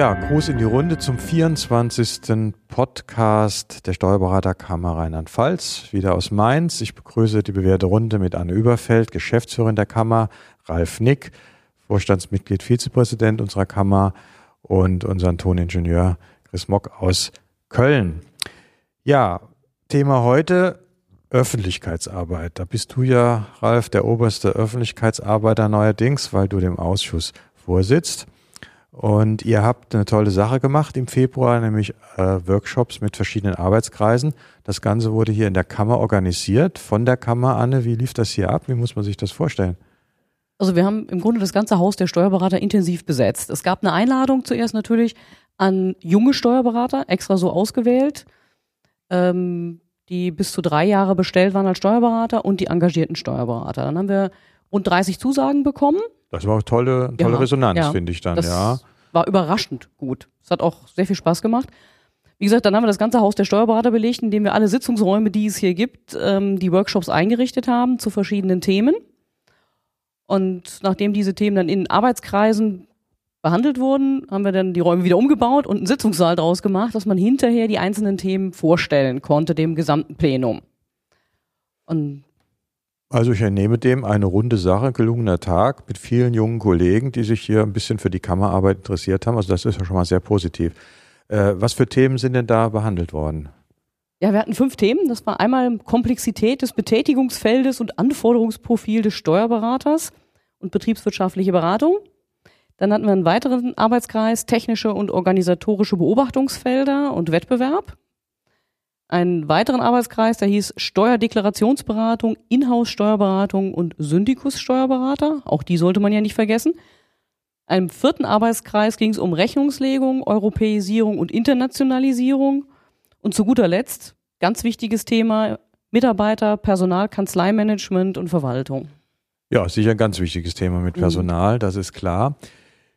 Ja, Gruß in die Runde zum 24. Podcast der Steuerberaterkammer Rheinland-Pfalz, wieder aus Mainz. Ich begrüße die bewährte Runde mit Anne Überfeld, Geschäftsführerin der Kammer, Ralf Nick, Vorstandsmitglied, Vizepräsident unserer Kammer und unseren Toningenieur Chris Mock aus Köln. Ja, Thema heute Öffentlichkeitsarbeit. Da bist du ja, Ralf, der oberste Öffentlichkeitsarbeiter neuerdings, weil du dem Ausschuss vorsitzt. Und ihr habt eine tolle Sache gemacht im Februar, nämlich äh, Workshops mit verschiedenen Arbeitskreisen. Das Ganze wurde hier in der Kammer organisiert. Von der Kammer, Anne, wie lief das hier ab? Wie muss man sich das vorstellen? Also wir haben im Grunde das ganze Haus der Steuerberater intensiv besetzt. Es gab eine Einladung zuerst natürlich an junge Steuerberater, extra so ausgewählt, ähm, die bis zu drei Jahre bestellt waren als Steuerberater und die engagierten Steuerberater. Dann haben wir rund 30 Zusagen bekommen das war auch tolle, tolle ja, Resonanz, ja, finde ich dann, das ja. War überraschend gut. Es hat auch sehr viel Spaß gemacht. Wie gesagt, dann haben wir das ganze Haus der Steuerberater belegt, indem wir alle Sitzungsräume, die es hier gibt, ähm, die Workshops eingerichtet haben zu verschiedenen Themen. Und nachdem diese Themen dann in Arbeitskreisen behandelt wurden, haben wir dann die Räume wieder umgebaut und einen Sitzungssaal draus gemacht, dass man hinterher die einzelnen Themen vorstellen konnte, dem gesamten Plenum. Und also ich entnehme dem eine runde Sache, gelungener Tag mit vielen jungen Kollegen, die sich hier ein bisschen für die Kammerarbeit interessiert haben. Also das ist ja schon mal sehr positiv. Äh, was für Themen sind denn da behandelt worden? Ja, wir hatten fünf Themen. Das war einmal Komplexität des Betätigungsfeldes und Anforderungsprofil des Steuerberaters und betriebswirtschaftliche Beratung. Dann hatten wir einen weiteren Arbeitskreis, technische und organisatorische Beobachtungsfelder und Wettbewerb einen weiteren Arbeitskreis, der hieß Steuerdeklarationsberatung, Inhouse-Steuerberatung und Syndikus-Steuerberater. Auch die sollte man ja nicht vergessen. Einem vierten Arbeitskreis ging es um Rechnungslegung, Europäisierung und Internationalisierung. Und zu guter Letzt, ganz wichtiges Thema, Mitarbeiter, Personal, Kanzleimanagement und Verwaltung. Ja, sicher ein ganz wichtiges Thema mit mhm. Personal, mhm. das ist klar.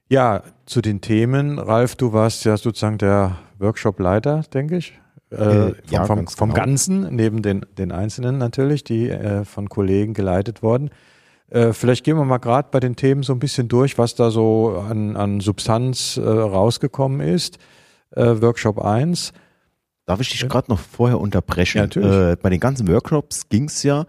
Ja, zu den Themen, Ralf, du warst ja sozusagen der Workshop-Leiter, denke ich. Äh, vom, ja, vom, vom genau. Ganzen, neben den, den Einzelnen natürlich, die äh, von Kollegen geleitet wurden. Äh, vielleicht gehen wir mal gerade bei den Themen so ein bisschen durch, was da so an, an Substanz äh, rausgekommen ist. Äh, Workshop 1. Darf ich dich gerade noch vorher unterbrechen? Ja, natürlich. bei den ganzen Workshops ging es ja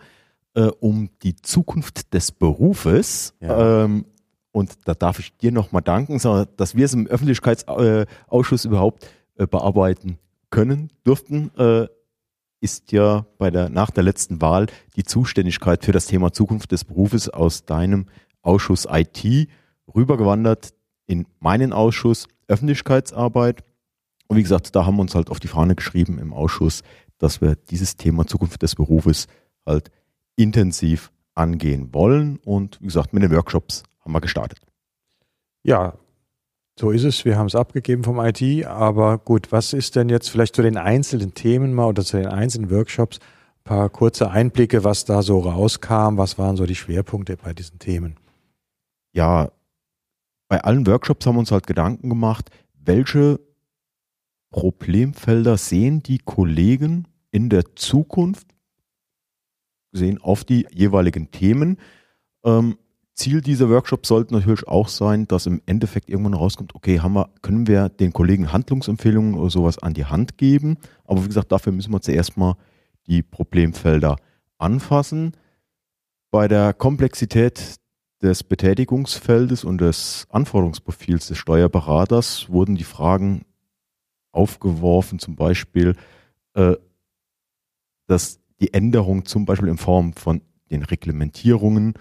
um die Zukunft des Berufes. Ja. Ähm, und da darf ich dir nochmal danken, dass wir es im Öffentlichkeitsausschuss überhaupt bearbeiten können durften, äh, ist ja bei der, nach der letzten Wahl die Zuständigkeit für das Thema Zukunft des Berufes aus deinem Ausschuss IT rübergewandert in meinen Ausschuss Öffentlichkeitsarbeit. Und wie gesagt, da haben wir uns halt auf die Fahne geschrieben im Ausschuss, dass wir dieses Thema Zukunft des Berufes halt intensiv angehen wollen. Und wie gesagt, mit den Workshops haben wir gestartet. Ja, so ist es, wir haben es abgegeben vom IT, aber gut, was ist denn jetzt vielleicht zu den einzelnen Themen mal oder zu den einzelnen Workshops ein paar kurze Einblicke, was da so rauskam, was waren so die Schwerpunkte bei diesen Themen? Ja, bei allen Workshops haben wir uns halt Gedanken gemacht, welche Problemfelder sehen die Kollegen in der Zukunft, sehen auf die jeweiligen Themen. Ähm, Ziel dieser Workshops sollte natürlich auch sein, dass im Endeffekt irgendwann rauskommt, okay, haben wir, können wir den Kollegen Handlungsempfehlungen oder sowas an die Hand geben. Aber wie gesagt, dafür müssen wir zuerst mal die Problemfelder anfassen. Bei der Komplexität des Betätigungsfeldes und des Anforderungsprofils des Steuerberaters wurden die Fragen aufgeworfen, zum Beispiel, äh, dass die Änderung zum Beispiel in Form von den Reglementierungen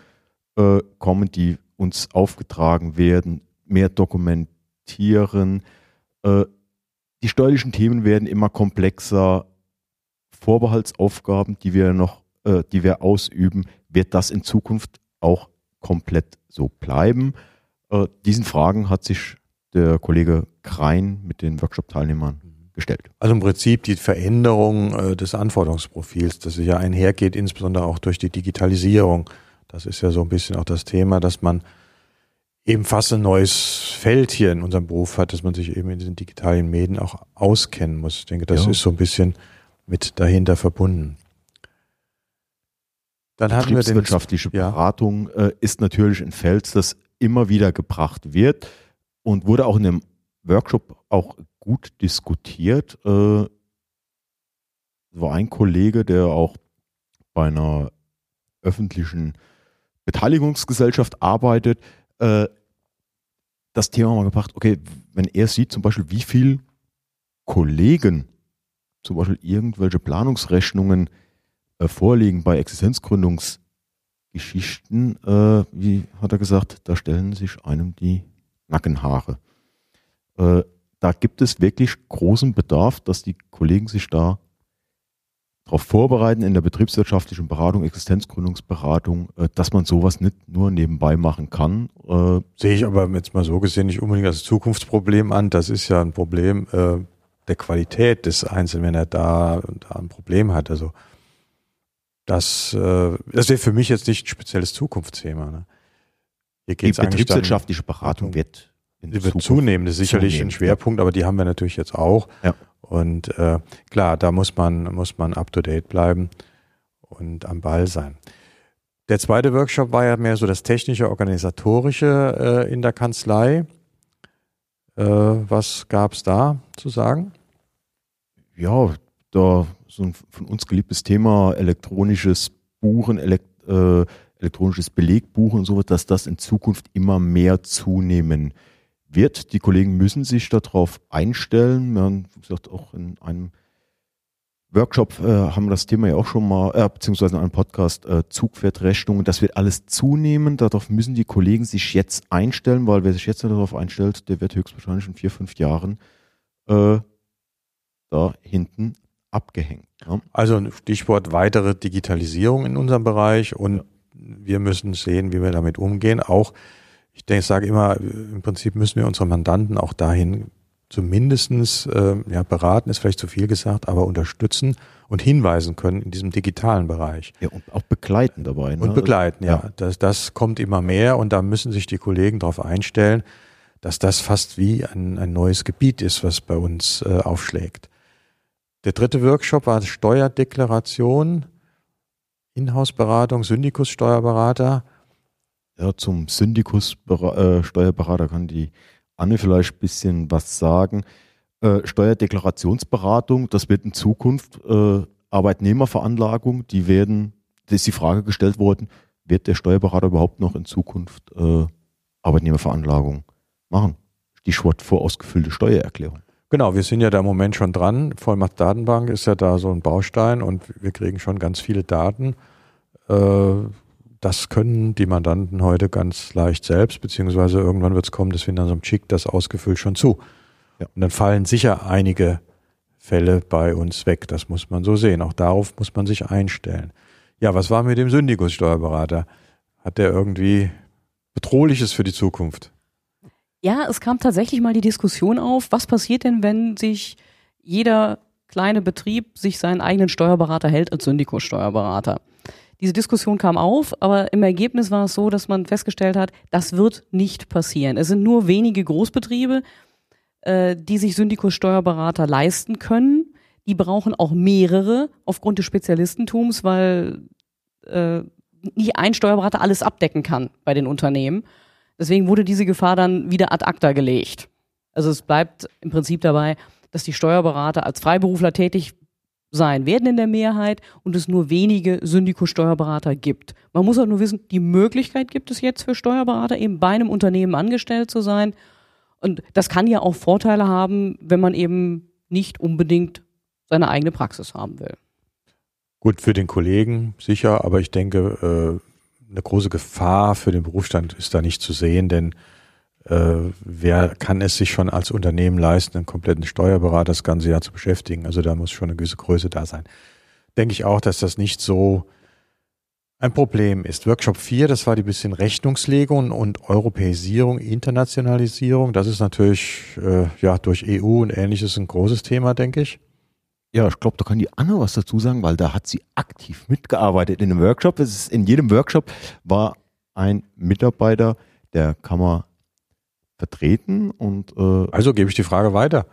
äh, kommen, die uns aufgetragen werden, mehr dokumentieren. Äh, die steuerlichen Themen werden immer komplexer. Vorbehaltsaufgaben, die wir noch, äh, die wir ausüben, wird das in Zukunft auch komplett so bleiben? Äh, diesen Fragen hat sich der Kollege Krein mit den Workshop-Teilnehmern gestellt. Also im Prinzip die Veränderung äh, des Anforderungsprofils, das ja einhergeht, insbesondere auch durch die Digitalisierung. Das ist ja so ein bisschen auch das Thema, dass man eben fast ein neues Feld hier in unserem Beruf hat, dass man sich eben in den digitalen Medien auch auskennen muss. Ich denke, das ja. ist so ein bisschen mit dahinter verbunden. Dann hatten wir den wirtschaftliche Beratung ja. äh, ist natürlich ein Feld, das immer wieder gebracht wird und wurde auch in dem Workshop auch gut diskutiert. Äh, war ein Kollege, der auch bei einer öffentlichen Beteiligungsgesellschaft arbeitet, äh, das Thema mal gebracht, okay, wenn er sieht zum Beispiel, wie viel Kollegen zum Beispiel irgendwelche Planungsrechnungen äh, vorliegen bei Existenzgründungsgeschichten, äh, wie hat er gesagt, da stellen sich einem die Nackenhaare. Äh, da gibt es wirklich großen Bedarf, dass die Kollegen sich da darauf vorbereiten in der betriebswirtschaftlichen Beratung, Existenzgründungsberatung, äh, dass man sowas nicht nur nebenbei machen kann. Äh, Sehe ich aber jetzt mal so gesehen nicht unbedingt als Zukunftsproblem an. Das ist ja ein Problem äh, der Qualität des Einzelnen, wenn er da, da ein Problem hat. Also das, das wäre für mich jetzt nicht ein spezielles Zukunftsthema. Ne? Die betriebswirtschaftliche Beratung wird die wird zunehmen, das ist sicherlich zunehmen, ein Schwerpunkt, aber die haben wir natürlich jetzt auch. Ja. Und äh, klar, da muss man, muss man up to date bleiben und am Ball sein. Der zweite Workshop war ja mehr so das technische, organisatorische äh, in der Kanzlei. Äh, was gab es da zu sagen? Ja, da so ein von uns geliebtes Thema elektronisches Buchen, elekt, äh, elektronisches Belegbuchen und so, dass das in Zukunft immer mehr zunehmen wird. Die Kollegen müssen sich darauf einstellen. Wir haben, wie gesagt, auch in einem Workshop äh, haben wir das Thema ja auch schon mal, äh, beziehungsweise in einem Podcast, äh, Zugwertrechnungen. Das wird alles zunehmen. Darauf müssen die Kollegen sich jetzt einstellen, weil wer sich jetzt darauf einstellt, der wird höchstwahrscheinlich in vier, fünf Jahren äh, da hinten abgehängt. Ja. Also Stichwort weitere Digitalisierung in unserem Bereich und ja. wir müssen sehen, wie wir damit umgehen. Auch ich denke, ich sage immer, im Prinzip müssen wir unsere Mandanten auch dahin zumindestens äh, ja, beraten, ist vielleicht zu viel gesagt, aber unterstützen und hinweisen können in diesem digitalen Bereich. Ja, und auch begleiten dabei. Ne? Und begleiten, ja. ja. Das, das kommt immer mehr und da müssen sich die Kollegen darauf einstellen, dass das fast wie ein, ein neues Gebiet ist, was bei uns äh, aufschlägt. Der dritte Workshop war Steuerdeklaration, Inhouse-Beratung, Syndikus-Steuerberater. Ja, zum Syndikus äh, Steuerberater kann die Anne vielleicht ein bisschen was sagen. Äh, Steuerdeklarationsberatung, das wird in Zukunft äh, Arbeitnehmerveranlagung, die werden, da ist die Frage gestellt worden, wird der Steuerberater überhaupt noch in Zukunft äh, Arbeitnehmerveranlagung machen? Stichwort vorausgefüllte Steuererklärung. Genau, wir sind ja da im Moment schon dran. Vollmacht-Datenbank ist ja da so ein Baustein und wir kriegen schon ganz viele Daten. Äh, das können die Mandanten heute ganz leicht selbst, beziehungsweise irgendwann wird es kommen, dass wir dann so einem Chick das ausgefüllt schon zu. Ja. Und dann fallen sicher einige Fälle bei uns weg. Das muss man so sehen. Auch darauf muss man sich einstellen. Ja, was war mit dem Syndikus-Steuerberater? Hat der irgendwie Bedrohliches für die Zukunft? Ja, es kam tatsächlich mal die Diskussion auf, was passiert denn, wenn sich jeder kleine Betrieb sich seinen eigenen Steuerberater hält als Syndikus-Steuerberater? Diese Diskussion kam auf, aber im Ergebnis war es so, dass man festgestellt hat, das wird nicht passieren. Es sind nur wenige Großbetriebe, äh, die sich Syndikus-Steuerberater leisten können. Die brauchen auch mehrere aufgrund des Spezialistentums, weil äh, nicht ein Steuerberater alles abdecken kann bei den Unternehmen. Deswegen wurde diese Gefahr dann wieder ad acta gelegt. Also es bleibt im Prinzip dabei, dass die Steuerberater als Freiberufler tätig sein werden in der Mehrheit und es nur wenige Syndiko-Steuerberater gibt. Man muss auch nur wissen, die Möglichkeit gibt es jetzt für Steuerberater, eben bei einem Unternehmen angestellt zu sein. Und das kann ja auch Vorteile haben, wenn man eben nicht unbedingt seine eigene Praxis haben will. Gut, für den Kollegen sicher, aber ich denke, äh, eine große Gefahr für den Berufsstand ist da nicht zu sehen, denn äh, wer kann es sich schon als Unternehmen leisten, einen kompletten Steuerberater das ganze Jahr zu beschäftigen? Also da muss schon eine gewisse Größe da sein. Denke ich auch, dass das nicht so ein Problem ist. Workshop 4, das war die bisschen Rechnungslegung und Europäisierung, Internationalisierung. Das ist natürlich äh, ja durch EU und ähnliches ein großes Thema, denke ich. Ja, ich glaube, da kann die Anne was dazu sagen, weil da hat sie aktiv mitgearbeitet in einem Workshop. Es ist, in jedem Workshop war ein Mitarbeiter der Kammer vertreten und äh also gebe ich die Frage weiter.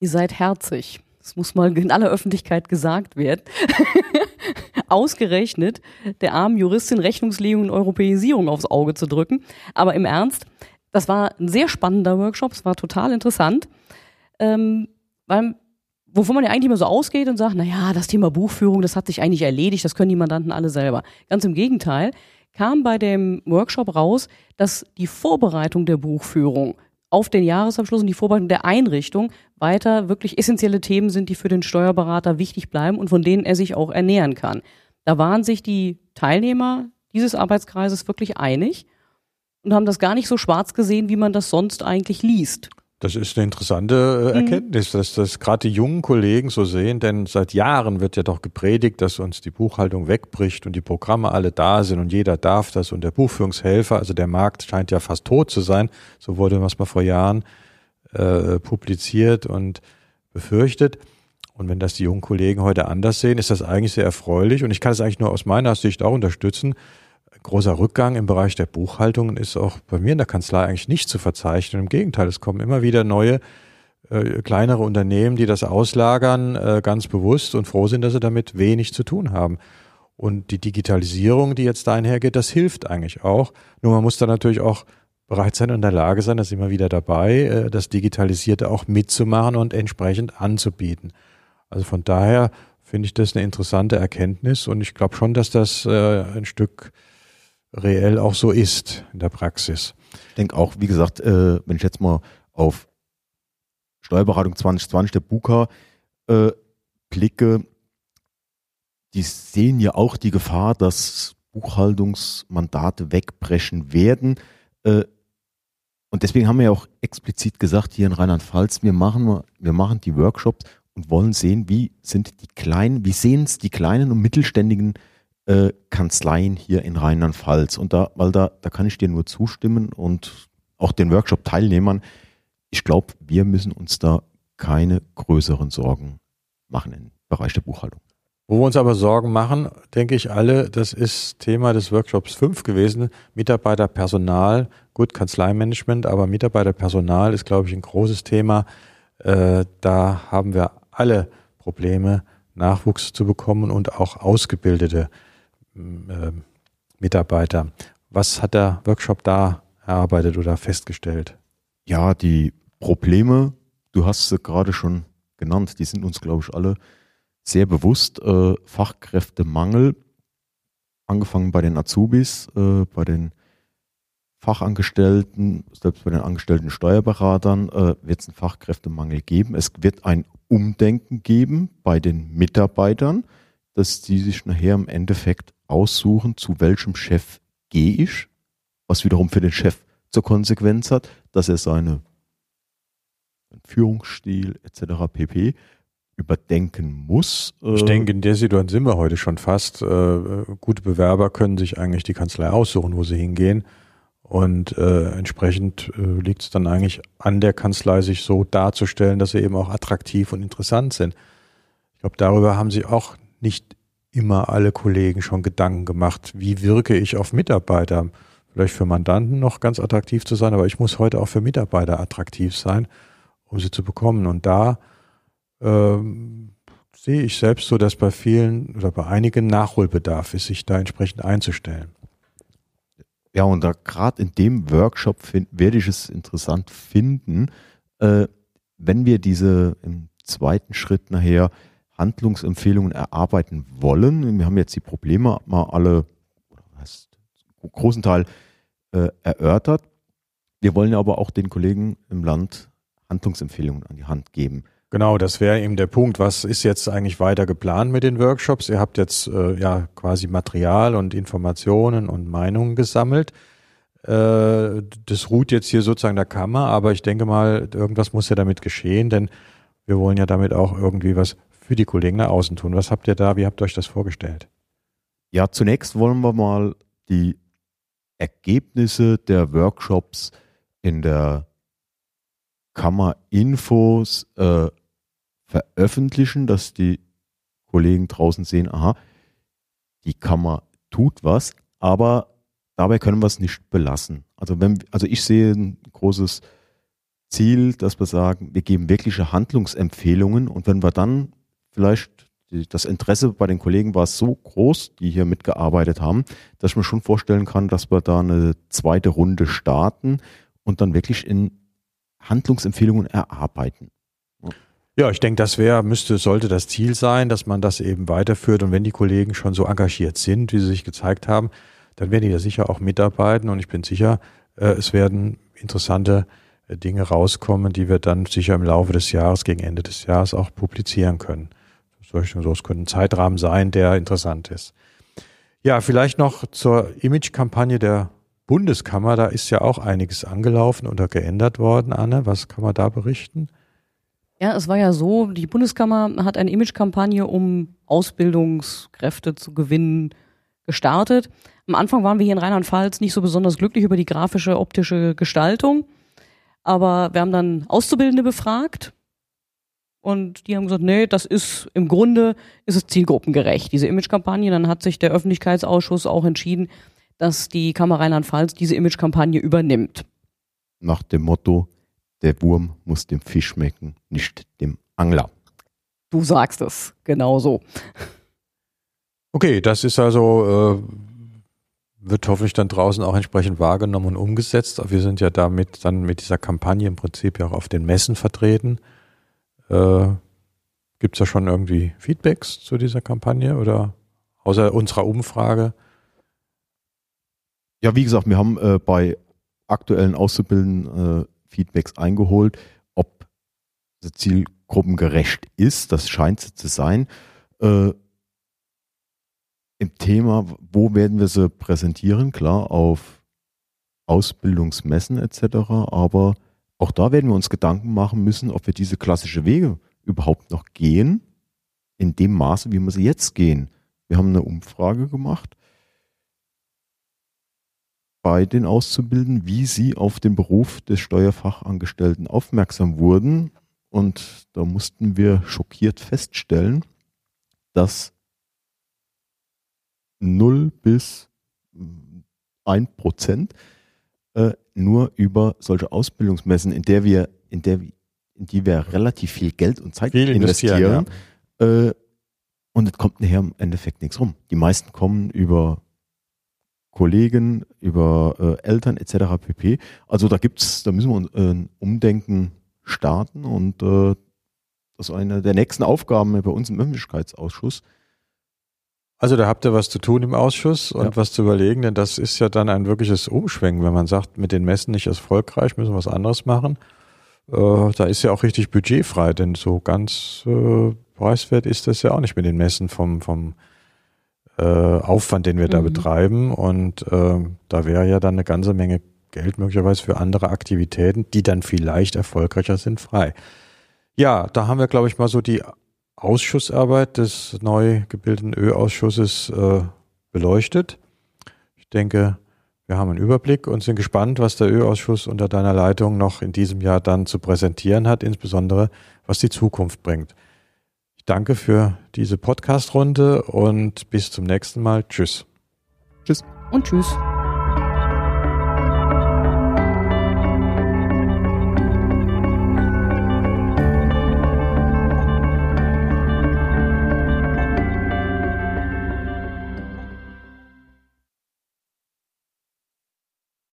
Ihr seid herzig. Das muss mal in aller Öffentlichkeit gesagt werden. Ausgerechnet der armen Juristin Rechnungslegung und Europäisierung aufs Auge zu drücken. Aber im Ernst, Das war ein sehr spannender Workshop, es war total interessant, ähm, weil, wovon man ja eigentlich immer so ausgeht und sagt, naja, das Thema Buchführung, das hat sich eigentlich erledigt, das können die Mandanten alle selber. Ganz im Gegenteil, kam bei dem Workshop raus, dass die Vorbereitung der Buchführung auf den Jahresabschluss und die Vorbereitung der Einrichtung weiter wirklich essentielle Themen sind, die für den Steuerberater wichtig bleiben und von denen er sich auch ernähren kann. Da waren sich die Teilnehmer dieses Arbeitskreises wirklich einig und haben das gar nicht so schwarz gesehen, wie man das sonst eigentlich liest. Das ist eine interessante äh, mhm. Erkenntnis, dass das gerade die jungen Kollegen so sehen, denn seit Jahren wird ja doch gepredigt, dass uns die Buchhaltung wegbricht und die Programme alle da sind und jeder darf das und der Buchführungshelfer, also der Markt scheint ja fast tot zu sein, so wurde was mal vor Jahren äh, publiziert und befürchtet. Und wenn das die jungen Kollegen heute anders sehen, ist das eigentlich sehr erfreulich und ich kann es eigentlich nur aus meiner Sicht auch unterstützen, großer Rückgang im Bereich der Buchhaltung ist auch bei mir in der Kanzlei eigentlich nicht zu verzeichnen. Im Gegenteil, es kommen immer wieder neue äh, kleinere Unternehmen, die das auslagern, äh, ganz bewusst und froh sind, dass sie damit wenig zu tun haben. Und die Digitalisierung, die jetzt da einhergeht, das hilft eigentlich auch. Nur man muss da natürlich auch bereit sein und in der Lage sein, das immer wieder dabei, äh, das Digitalisierte auch mitzumachen und entsprechend anzubieten. Also von daher finde ich das eine interessante Erkenntnis und ich glaube schon, dass das äh, ein Stück reell auch so ist in der Praxis. Ich denke auch, wie gesagt, äh, wenn ich jetzt mal auf Steuerberatung 2020 der BUKA äh, blicke, die sehen ja auch die Gefahr, dass Buchhaltungsmandate wegbrechen werden. Äh, und deswegen haben wir ja auch explizit gesagt hier in Rheinland-Pfalz, wir machen, wir machen die Workshops und wollen sehen, wie sind die kleinen, wie sehen es die kleinen und mittelständigen äh, Kanzleien hier in Rheinland-Pfalz. Und da, weil da, da kann ich dir nur zustimmen und auch den Workshop-Teilnehmern. Ich glaube, wir müssen uns da keine größeren Sorgen machen im Bereich der Buchhaltung. Wo wir uns aber Sorgen machen, denke ich alle, das ist Thema des Workshops 5 gewesen. Mitarbeiterpersonal, gut, Kanzleimanagement, aber Mitarbeiterpersonal ist, glaube ich, ein großes Thema. Äh, da haben wir alle Probleme, Nachwuchs zu bekommen und auch ausgebildete äh, Mitarbeiter. Was hat der Workshop da erarbeitet oder festgestellt? Ja, die Probleme, du hast sie gerade schon genannt, die sind uns, glaube ich, alle sehr bewusst. Äh, Fachkräftemangel, angefangen bei den Azubis, äh, bei den Fachangestellten, selbst bei den angestellten Steuerberatern äh, wird es einen Fachkräftemangel geben. Es wird ein Umdenken geben bei den Mitarbeitern, dass die sich nachher im Endeffekt aussuchen, zu welchem Chef gehe ich, was wiederum für den Chef zur Konsequenz hat, dass er seine Führungsstil etc. pp. überdenken muss. Ich äh, denke, in der Situation sind wir heute schon fast. Äh, gute Bewerber können sich eigentlich die Kanzlei aussuchen, wo sie hingehen. Und äh, entsprechend äh, liegt es dann eigentlich an der Kanzlei, sich so darzustellen, dass sie eben auch attraktiv und interessant sind. Ich glaube, darüber haben sie auch nicht immer alle Kollegen schon Gedanken gemacht, wie wirke ich auf Mitarbeiter. Vielleicht für Mandanten noch ganz attraktiv zu sein, aber ich muss heute auch für Mitarbeiter attraktiv sein, um sie zu bekommen. Und da ähm, sehe ich selbst so, dass bei vielen oder bei einigen Nachholbedarf ist, sich da entsprechend einzustellen. Ja, und da gerade in dem Workshop find, werde ich es interessant finden, äh, wenn wir diese im zweiten Schritt nachher Handlungsempfehlungen erarbeiten wollen. Wir haben jetzt die Probleme mal alle, hast, großen Teil äh, erörtert. Wir wollen aber auch den Kollegen im Land Handlungsempfehlungen an die Hand geben. Genau, das wäre eben der Punkt. Was ist jetzt eigentlich weiter geplant mit den Workshops? Ihr habt jetzt äh, ja quasi Material und Informationen und Meinungen gesammelt. Äh, das ruht jetzt hier sozusagen der Kammer, aber ich denke mal, irgendwas muss ja damit geschehen, denn wir wollen ja damit auch irgendwie was für die Kollegen nach außen tun. Was habt ihr da? Wie habt ihr euch das vorgestellt? Ja, zunächst wollen wir mal die Ergebnisse der Workshops in der Kammer Infos äh, veröffentlichen, dass die Kollegen draußen sehen, aha, die Kammer tut was, aber dabei können wir es nicht belassen. Also wenn, also ich sehe ein großes Ziel, dass wir sagen, wir geben wirkliche Handlungsempfehlungen und wenn wir dann vielleicht das Interesse bei den Kollegen war so groß, die hier mitgearbeitet haben, dass ich mir schon vorstellen kann, dass wir da eine zweite Runde starten und dann wirklich in Handlungsempfehlungen erarbeiten. Ja, ich denke, das wäre, müsste, sollte das Ziel sein, dass man das eben weiterführt. Und wenn die Kollegen schon so engagiert sind, wie sie sich gezeigt haben, dann werden die da sicher auch mitarbeiten. Und ich bin sicher, äh, es werden interessante äh, Dinge rauskommen, die wir dann sicher im Laufe des Jahres, gegen Ende des Jahres auch publizieren können. So, es könnte ein Zeitrahmen sein, der interessant ist. Ja, vielleicht noch zur Image-Kampagne der Bundeskammer. Da ist ja auch einiges angelaufen oder geändert worden. Anne, was kann man da berichten? Ja, es war ja so, die Bundeskammer hat eine Imagekampagne, um Ausbildungskräfte zu gewinnen, gestartet. Am Anfang waren wir hier in Rheinland-Pfalz nicht so besonders glücklich über die grafische, optische Gestaltung. Aber wir haben dann Auszubildende befragt. Und die haben gesagt, nee, das ist im Grunde ist es zielgruppengerecht, diese Imagekampagne. Dann hat sich der Öffentlichkeitsausschuss auch entschieden, dass die Kammer Rheinland-Pfalz diese Imagekampagne übernimmt. Nach dem Motto, der Wurm muss dem Fisch schmecken, nicht dem Angler. Du sagst es, genau so. Okay, das ist also, äh, wird hoffentlich dann draußen auch entsprechend wahrgenommen und umgesetzt. Wir sind ja damit dann mit dieser Kampagne im Prinzip ja auch auf den Messen vertreten. Äh, Gibt es da schon irgendwie Feedbacks zu dieser Kampagne oder außer unserer Umfrage? Ja, wie gesagt, wir haben äh, bei aktuellen Auszubildenden äh, Feedbacks eingeholt, ob sie zielgruppengerecht ist. Das scheint sie zu sein. Äh, Im Thema, wo werden wir sie präsentieren? Klar, auf Ausbildungsmessen etc. Aber auch da werden wir uns Gedanken machen müssen, ob wir diese klassische Wege überhaupt noch gehen, in dem Maße, wie wir sie jetzt gehen. Wir haben eine Umfrage gemacht bei den Auszubildenden, wie sie auf den Beruf des Steuerfachangestellten aufmerksam wurden. Und da mussten wir schockiert feststellen, dass 0 bis 1 Prozent äh, nur über solche Ausbildungsmessen, in der wir, in der in die wir relativ viel Geld und Zeit viel investieren, ja. äh, und es kommt nachher im Endeffekt nichts rum. Die meisten kommen über Kollegen, über äh, Eltern etc. pp. Also da gibt's, da müssen wir äh, ein Umdenken starten und äh, das ist eine der nächsten Aufgaben bei uns im Öffentlichkeitsausschuss. Also da habt ihr was zu tun im Ausschuss und ja. was zu überlegen, denn das ist ja dann ein wirkliches Umschwenken, wenn man sagt, mit den Messen nicht erfolgreich, müssen wir was anderes machen. Äh, da ist ja auch richtig Budget frei, denn so ganz äh, preiswert ist das ja auch nicht mit den Messen vom, vom äh, Aufwand, den wir mhm. da betreiben. Und äh, da wäre ja dann eine ganze Menge Geld möglicherweise für andere Aktivitäten, die dann vielleicht erfolgreicher sind, frei. Ja, da haben wir, glaube ich, mal so die Ausschussarbeit des neu gebildeten Ö-Ausschusses äh, beleuchtet. Ich denke, wir haben einen Überblick und sind gespannt, was der Ö-Ausschuss unter deiner Leitung noch in diesem Jahr dann zu präsentieren hat, insbesondere was die Zukunft bringt. Danke für diese Podcast-Runde und bis zum nächsten Mal. Tschüss. Tschüss. Und tschüss.